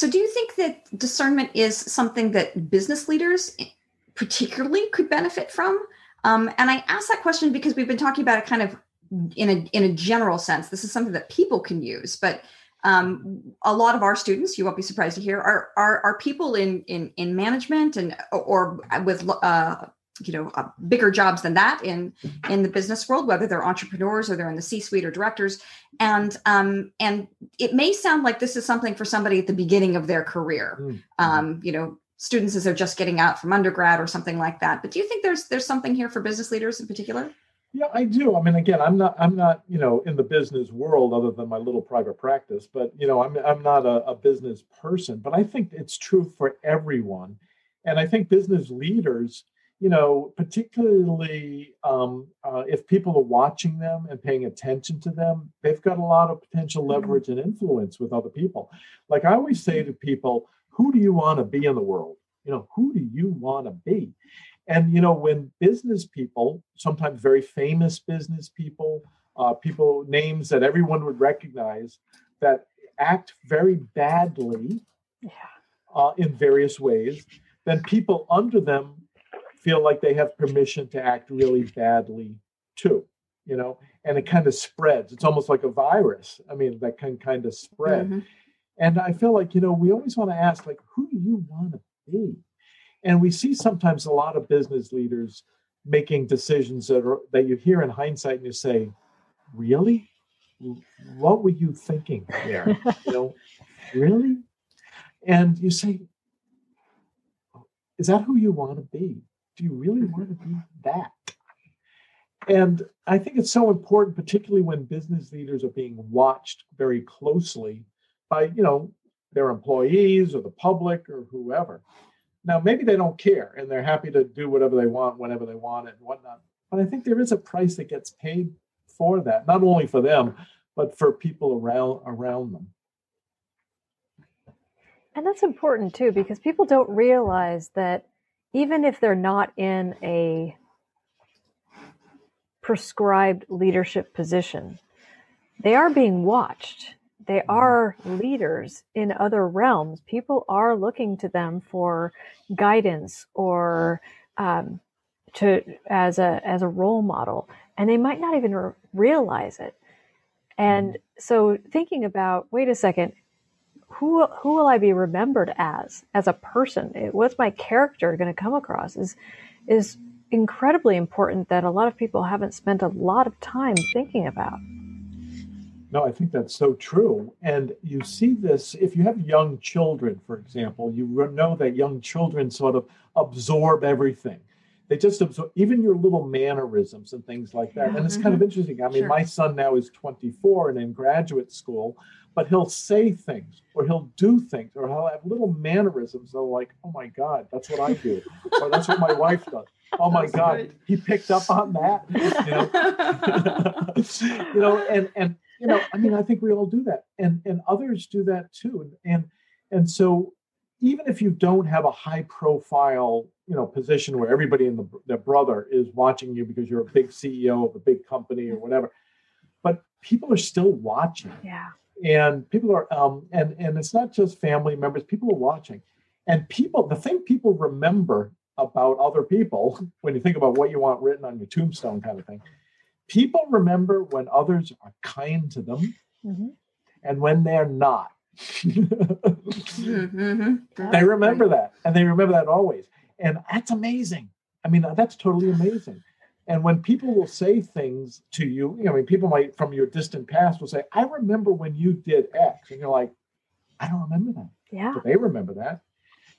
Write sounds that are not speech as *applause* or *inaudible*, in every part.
So, do you think that discernment is something that business leaders particularly could benefit from? Um, and I ask that question because we've been talking about it kind of in a in a general sense. This is something that people can use, but um, a lot of our students, you won't be surprised to hear, are are, are people in in in management and or with uh, you know uh, bigger jobs than that in in the business world whether they're entrepreneurs or they're in the c suite or directors. And um and it may sound like this is something for somebody at the beginning of their career. Mm-hmm. um you know students as they're just getting out from undergrad or something like that. But do you think there's there's something here for business leaders in particular yeah i do i mean again i'm not i'm not you know in the business world other than my little private practice but you know i'm, I'm not a, a business person but i think it's true for everyone and i think business leaders you know, particularly um, uh, if people are watching them and paying attention to them, they've got a lot of potential mm-hmm. leverage and influence with other people. Like I always say to people, who do you want to be in the world? You know, who do you want to be? And, you know, when business people, sometimes very famous business people, uh, people, names that everyone would recognize, that act very badly yeah. uh, in various ways, then people under them feel like they have permission to act really badly too you know? And it kind of spreads. It's almost like a virus. I mean that can kind of spread. Mm-hmm. and i feel like you know we always want to ask like who do you want to be and we see sometimes a lot of business leaders making decisions that are that you hear in hindsight and you say really what were you thinking there *laughs* you know really and you say is that who you want to be do you really want to be that? And I think it's so important, particularly when business leaders are being watched very closely by, you know, their employees or the public or whoever. Now, maybe they don't care and they're happy to do whatever they want whenever they want it and whatnot. But I think there is a price that gets paid for that, not only for them, but for people around around them. And that's important too, because people don't realize that even if they're not in a prescribed leadership position, they are being watched. They mm-hmm. are leaders in other realms. People are looking to them for guidance or um, to as a as a role model, and they might not even re- realize it. And mm-hmm. so, thinking about, wait a second, who who will I be remembered as as a person? What's my character going to come across? Is is incredibly important that a lot of people haven't spent a lot of time thinking about. No, I think that's so true. And you see this if you have young children, for example, you know that young children sort of absorb everything. They just absorb even your little mannerisms and things like that. And it's kind of mm-hmm. interesting. I mean, sure. my son now is 24 and in graduate school but he'll say things or he'll do things or he'll have little mannerisms that are like, oh my God, that's what I do. or that's what my wife does. Oh my that's God, great. he picked up on that. You know? *laughs* you know, and and you know, I mean, I think we all do that. And and others do that too. And and so even if you don't have a high profile, you know, position where everybody in the, the brother is watching you because you're a big CEO of a big company or whatever, but people are still watching. Yeah and people are um, and and it's not just family members people are watching and people the thing people remember about other people *laughs* when you think about what you want written on your tombstone kind of thing people remember when others are kind to them mm-hmm. and when they're not mm-hmm. they remember that and they remember that always and that's amazing i mean that's totally amazing and when people will say things to you, you know, I mean, people might from your distant past will say, I remember when you did X. And you're like, I don't remember that. Yeah. But they remember that.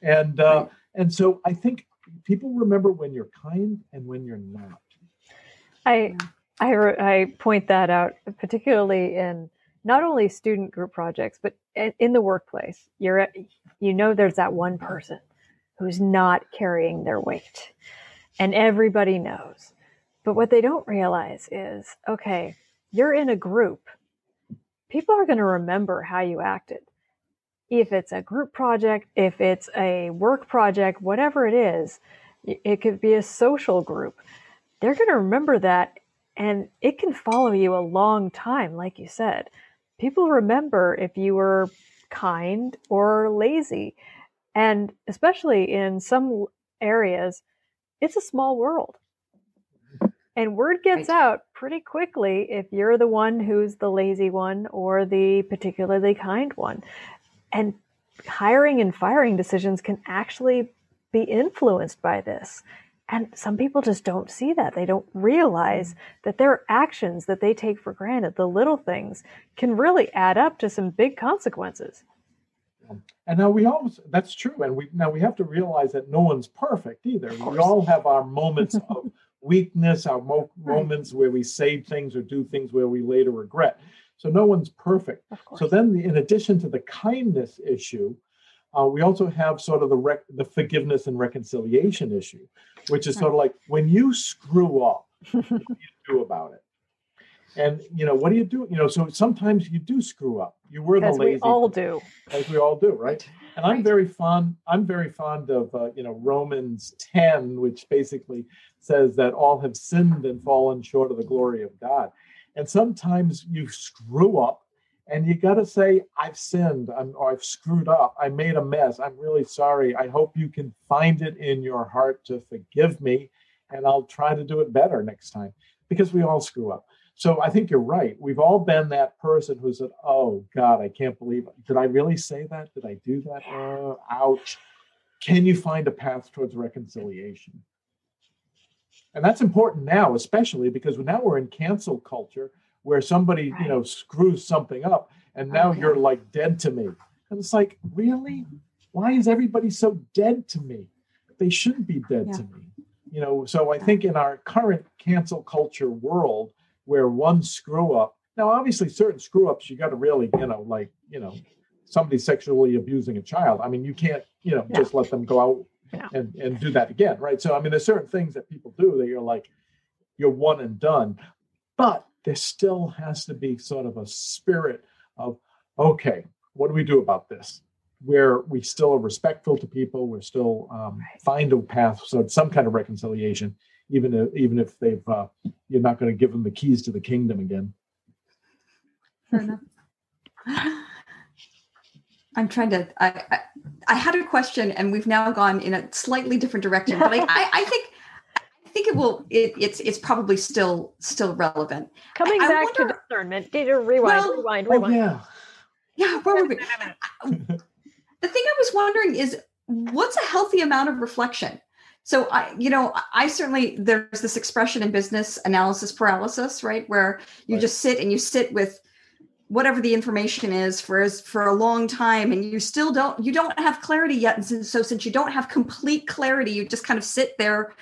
And uh, right. and so I think people remember when you're kind and when you're not. I I I point that out particularly in not only student group projects but in the workplace. You're at, you know there's that one person who's not carrying their weight. And everybody knows. But what they don't realize is okay, you're in a group. People are going to remember how you acted. if it's a group project, if it's a work project, whatever it is, it could be a social group. They're going to remember that and it can follow you a long time, like you said. People remember if you were kind or lazy. And especially in some areas, it's a small world. And word gets out pretty quickly if you're the one who's the lazy one or the particularly kind one. And hiring and firing decisions can actually be influenced by this. And some people just don't see that. They don't realize mm. that their actions that they take for granted, the little things, can really add up to some big consequences. And now we all that's true. And we now we have to realize that no one's perfect either. We all have our moments *laughs* of weakness, our mo- moments where we say things or do things where we later regret. So no one's perfect. So then, the, in addition to the kindness issue, uh, we also have sort of the rec- the forgiveness and reconciliation issue, which is sort of like when you screw up, *laughs* what do you do about it? And you know, what do you do? You know, so sometimes you do screw up. You were the lazy. As we all do. As we all do, right? And I'm very fond. I'm very fond of uh, you know Romans 10, which basically says that all have sinned and fallen short of the glory of God. And sometimes you screw up and you got to say i've sinned. I'm, or i've screwed up. I made a mess. I'm really sorry. I hope you can find it in your heart to forgive me and i'll try to do it better next time. Because we all screw up. So i think you're right. We've all been that person who said oh god i can't believe it. Did i really say that? Did i do that? Uh, ouch. Can you find a path towards reconciliation? And that's important now especially because now we're in cancel culture where somebody right. you know screws something up and now okay. you're like dead to me and it's like really why is everybody so dead to me they shouldn't be dead yeah. to me you know so i think in our current cancel culture world where one screw up now obviously certain screw ups you got to really you know like you know somebody sexually abusing a child i mean you can't you know yeah. just let them go out yeah. and and do that again right so i mean there's certain things that people do that you're like you're one and done but there still has to be sort of a spirit of, okay, what do we do about this? Where we still are respectful to people, we're still um, find a path, so it's some kind of reconciliation, even if, even if they've uh, you're not going to give them the keys to the kingdom again. Fair enough. I'm trying to. I, I, I had a question, and we've now gone in a slightly different direction. But I, I, I think think it will. It, it's it's probably still still relevant. Coming I, back I wonder, to discernment. Did you rewind? Well, rewind. Oh, rewind. Oh, yeah. Yeah. Where were we? *laughs* the thing I was wondering is, what's a healthy amount of reflection? So I, you know, I certainly there's this expression in business analysis paralysis, right, where you right. just sit and you sit with whatever the information is for for a long time and you still don't you don't have clarity yet and so since you don't have complete clarity you just kind of sit there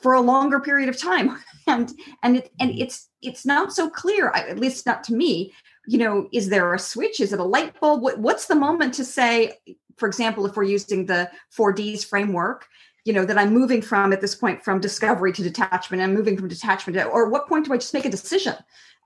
for a longer period of time. *laughs* And and it, and it's it's not so clear at least not to me. You know is there a switch? Is it a light bulb? What, what's the moment to say for example if we're using the 4ds framework you know that i'm moving from at this point from discovery to detachment i'm moving from detachment to, or what point do i just make a decision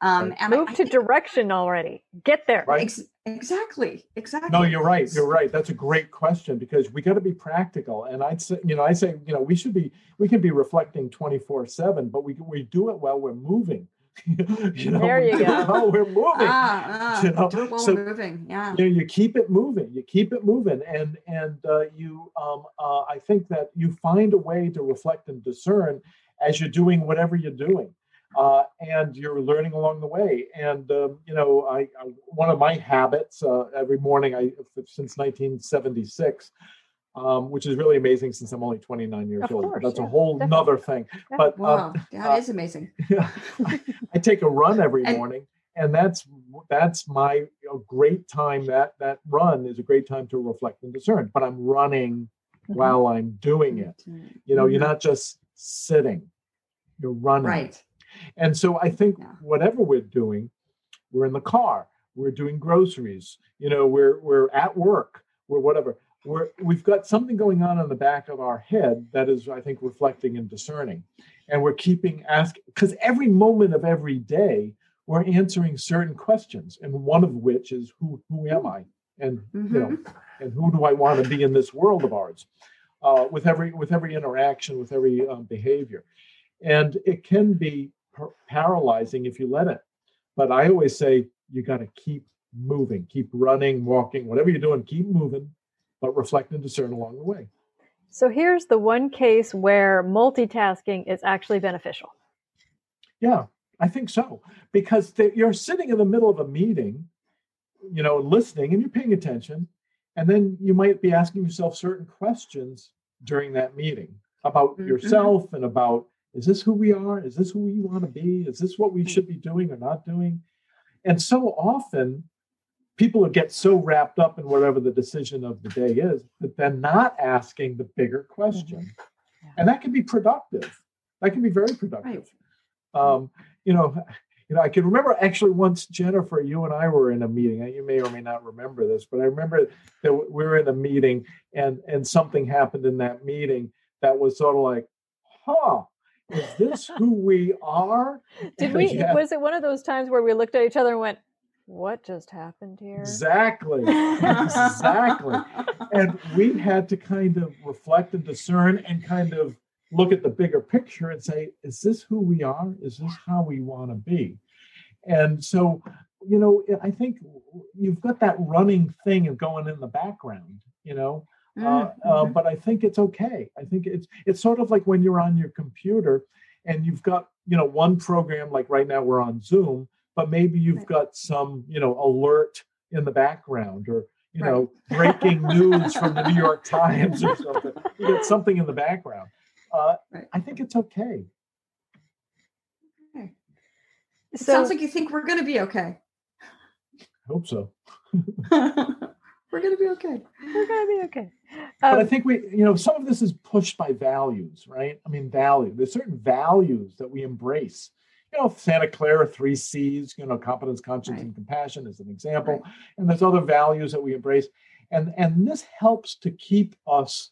um, and move I, I to direction already. Get there. Right. Ex- exactly. Exactly. No, you're right. You're right. That's a great question because we got to be practical. And I'd say, you know, I say, you know, we should be, we can be reflecting 24 seven, but we, we do it while we're moving. *laughs* you know, there you go. Oh, *laughs* we're moving. Ah, *laughs* ah, you know? do it so, moving. Yeah. You, know, you keep it moving. You keep it moving, and and uh, you, um, uh, I think that you find a way to reflect and discern as you're doing whatever you're doing uh, and you're learning along the way. And um, you know, I, I, one of my habits uh, every morning, I since 1976. Um, which is really amazing since I'm only 29 years of old. Course, That's yeah, a whole definitely. nother thing. Yeah. But wow, um, that uh, is amazing. *laughs* Yeah, I take a run every and, morning, and that's that's my you know, great time. That that run is a great time to reflect and discern. But I'm running mm-hmm. while I'm doing it. You know, mm-hmm. you're not just sitting; you're running. Right. And so I think yeah. whatever we're doing, we're in the car, we're doing groceries, you know, we're we're at work, we're whatever. We're we've got something going on in the back of our head that is, I think, reflecting and discerning. And we're keeping asking because every moment of every day we're answering certain questions, and one of which is who who am I? and mm-hmm. you know mm-hmm. and who do i want to be in this world of ours uh, with every with every interaction with every um, behavior and it can be par- paralyzing if you let it but i always say you got to keep moving keep running walking whatever you're doing keep moving but reflect and discern along the way so here's the one case where multitasking is actually beneficial yeah I think so because you're sitting in the middle of a meeting, you know, listening and you're paying attention, and then you might be asking yourself certain questions during that meeting about mm-hmm. yourself and about is this who we are? Is this who we want to be? Is this what we should be doing or not doing? And so often people get so wrapped up in whatever the decision of the day is that they're not asking the bigger question. Mm-hmm. Yeah. And that can be productive. That can be very productive. Right. Um, you know, *laughs* you know, I can remember actually once Jennifer, you and I were in a meeting. You may or may not remember this, but I remember that we were in a meeting and and something happened in that meeting that was sort of like, huh, is this *laughs* who we are? Did we? *laughs* Yeah. Was it one of those times where we looked at each other and went, "What just happened here?" Exactly, exactly. and we had to kind of reflect and discern and kind of look at the bigger picture and say, is this who we are? Is this how we want to be? And so, you know, I think you've got that running thing of going in the background, you know. Uh, mm-hmm. Uh, uh, but I think it's okay. I think it's it's sort of like when you're on your computer and you've got you know one program like right now we're on Zoom, but maybe you've got some you know alert in the background or you right. know breaking news from the New York Times or something. You get something in the background uh, right. I think it's okay. okay. It so, sounds like you think we're going to be okay. I hope so. *laughs* we're going to be okay. We're going to be okay. Um, but I um, think we, you know, some of this is pushed by values, right? I mean, value. There's certain values that we embrace. You know, Santa Clara, three C's, you know, competence, conscience, right. and compassion is an example. Right. And there's other values that we embrace. And, and this helps to keep us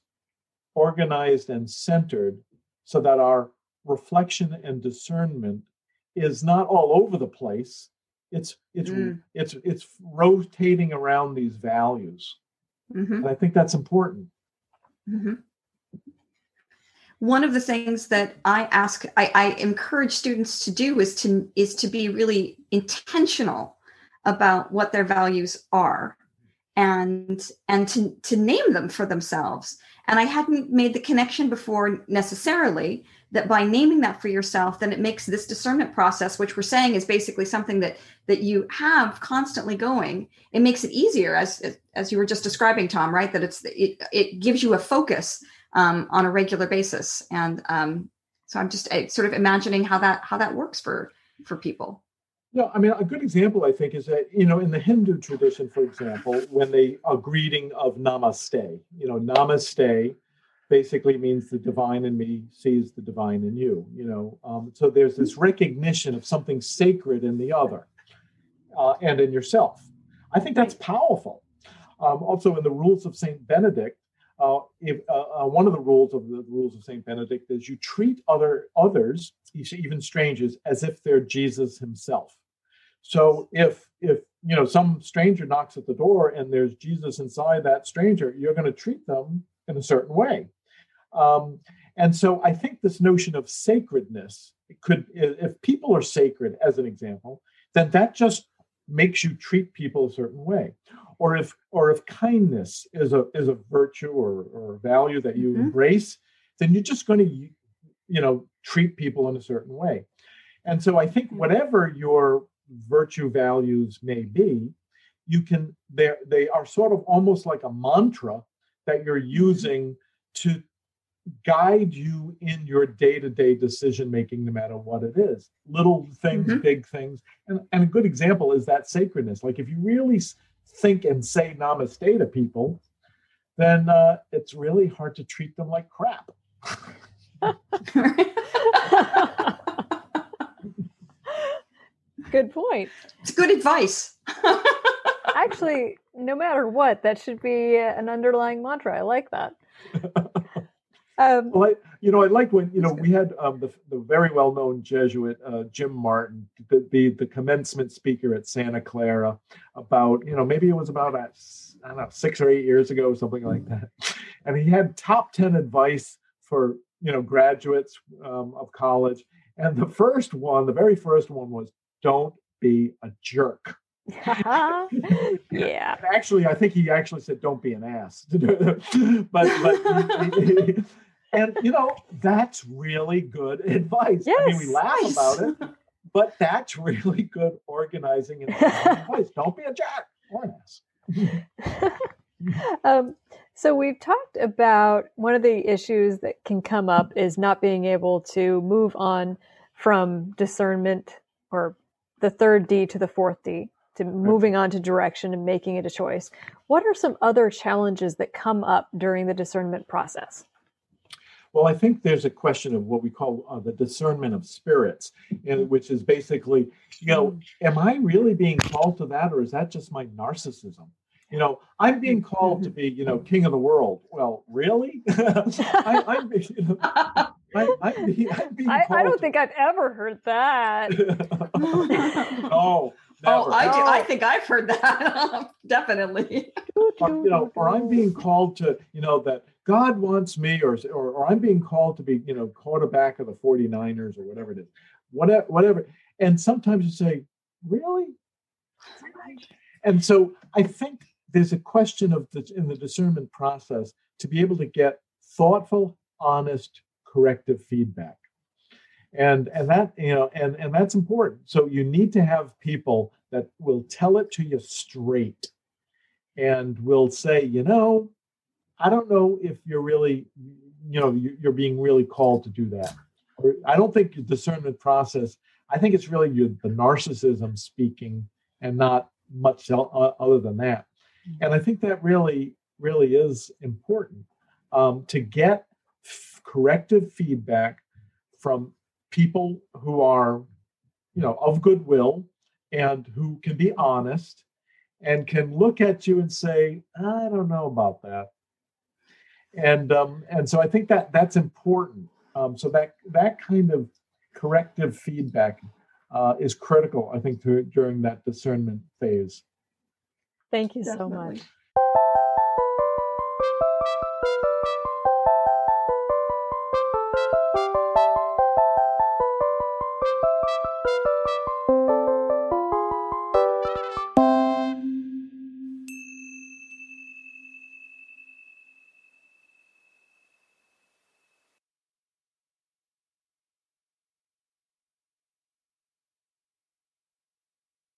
organized and centered so that our reflection and discernment is not all over the place it's it's mm. it's it's rotating around these values mm-hmm. and i think that's important mm-hmm. One of the things that i ask I, I encourage students to do is to is to be really intentional about what their values are and and to to name them for themselves and I hadn't made the connection before necessarily that by naming that for yourself, then it makes this discernment process, which we're saying is basically something that that you have constantly going. It makes it easier, as as you were just describing, Tom. Right? That it's it it gives you a focus um, on a regular basis, and um, so I'm just sort of imagining how that how that works for for people. Yeah, I mean, a good example, I think, is that, you know, in the Hindu tradition, for example, when they a greeting of namaste, you know, namaste basically means the divine in me sees the divine in you, you know. Um, so there's this recognition of something sacred in the other uh, and in yourself. I think that's powerful. Um, also, in the rules of St. Benedict, uh, if, uh, uh, one of the rules of the rules of Saint Benedict is you treat other others, even strangers, as if they're Jesus himself. So if if you know some stranger knocks at the door and there's Jesus inside that stranger, you're going to treat them in a certain way. Um, and so I think this notion of sacredness could, if people are sacred, as an example, then that just makes you treat people a certain way. Or if or if kindness is a is a virtue or, or a value that you mm-hmm. embrace, then you're just going to you know treat people in a certain way. And so I think mm-hmm. whatever your virtue values may be, you can they they are sort of almost like a mantra that you're mm-hmm. using to guide you in your day-to-day decision making no matter what it is little things mm-hmm. big things and, and a good example is that sacredness like if you really think and say namaste to people then uh, it's really hard to treat them like crap Good point. It's good advice. *laughs* Actually, no matter what, that should be an underlying mantra. I like that. *laughs* Um, well, I, you know, I like when you know we had um, the, the very well known Jesuit uh, Jim Martin, the, the, the commencement speaker at Santa Clara, about you know maybe it was about a I don't know, six or eight years ago, something like that. And he had top 10 advice for, you know, graduates um, of college. And the first one, the very first one was don't be a jerk. *laughs* yeah. Actually, I think he actually said, "Don't be an ass." *laughs* but but and you know that's really good advice. Yes. I mean, we laugh Nice. about it, *laughs* but that's *laughs* really good organizing and *laughs* advice. Don't be a jack or an ass. *laughs* um, so we've talked about one of the issues that can come up is not being able to move on from discernment or the third D to the fourth D to moving on to direction and making it a choice. What are some other challenges that come up during the discernment process? Well, I think there's a question of what we call uh, the discernment of spirits, and which is basically, you know, am I really being called to that, or is that just my narcissism? You know, I'm being called to be, you know, king of the world. Well, really? *laughs* I, I'm, you know, I, I'm, I'm I, I don't to- think I've ever heard that. *laughs* no, Oh. I do. I think I've heard that. *laughs* Definitely. or, you know, or I'm being called to, you know, that God wants me, or, or, or I'm being called to be, you know, quarterback of the 49ers or whatever it is, whatever, whatever. And sometimes you say, really? And so I think there's a question of the, in the discernment process to be able to get thoughtful, honest, corrective feedback. And, and that, you know, and, and that's important. So you need to have people that will tell it to you straight and will say, you know, I don't know if you're really, you know, you- you're being really called to do that. Or I don't think the discernment process. I think it's really you, the narcissism speaking, and not much uh, other than that. And I think that really, really is important um, to get f- corrective feedback from people who are, you know, of goodwill and who can be honest and can look at you and say, I don't know about that. And um, and so I think that that's important. Um, so that that kind of corrective feedback uh, is critical, I think, to, during that discernment phase. Thank you so much.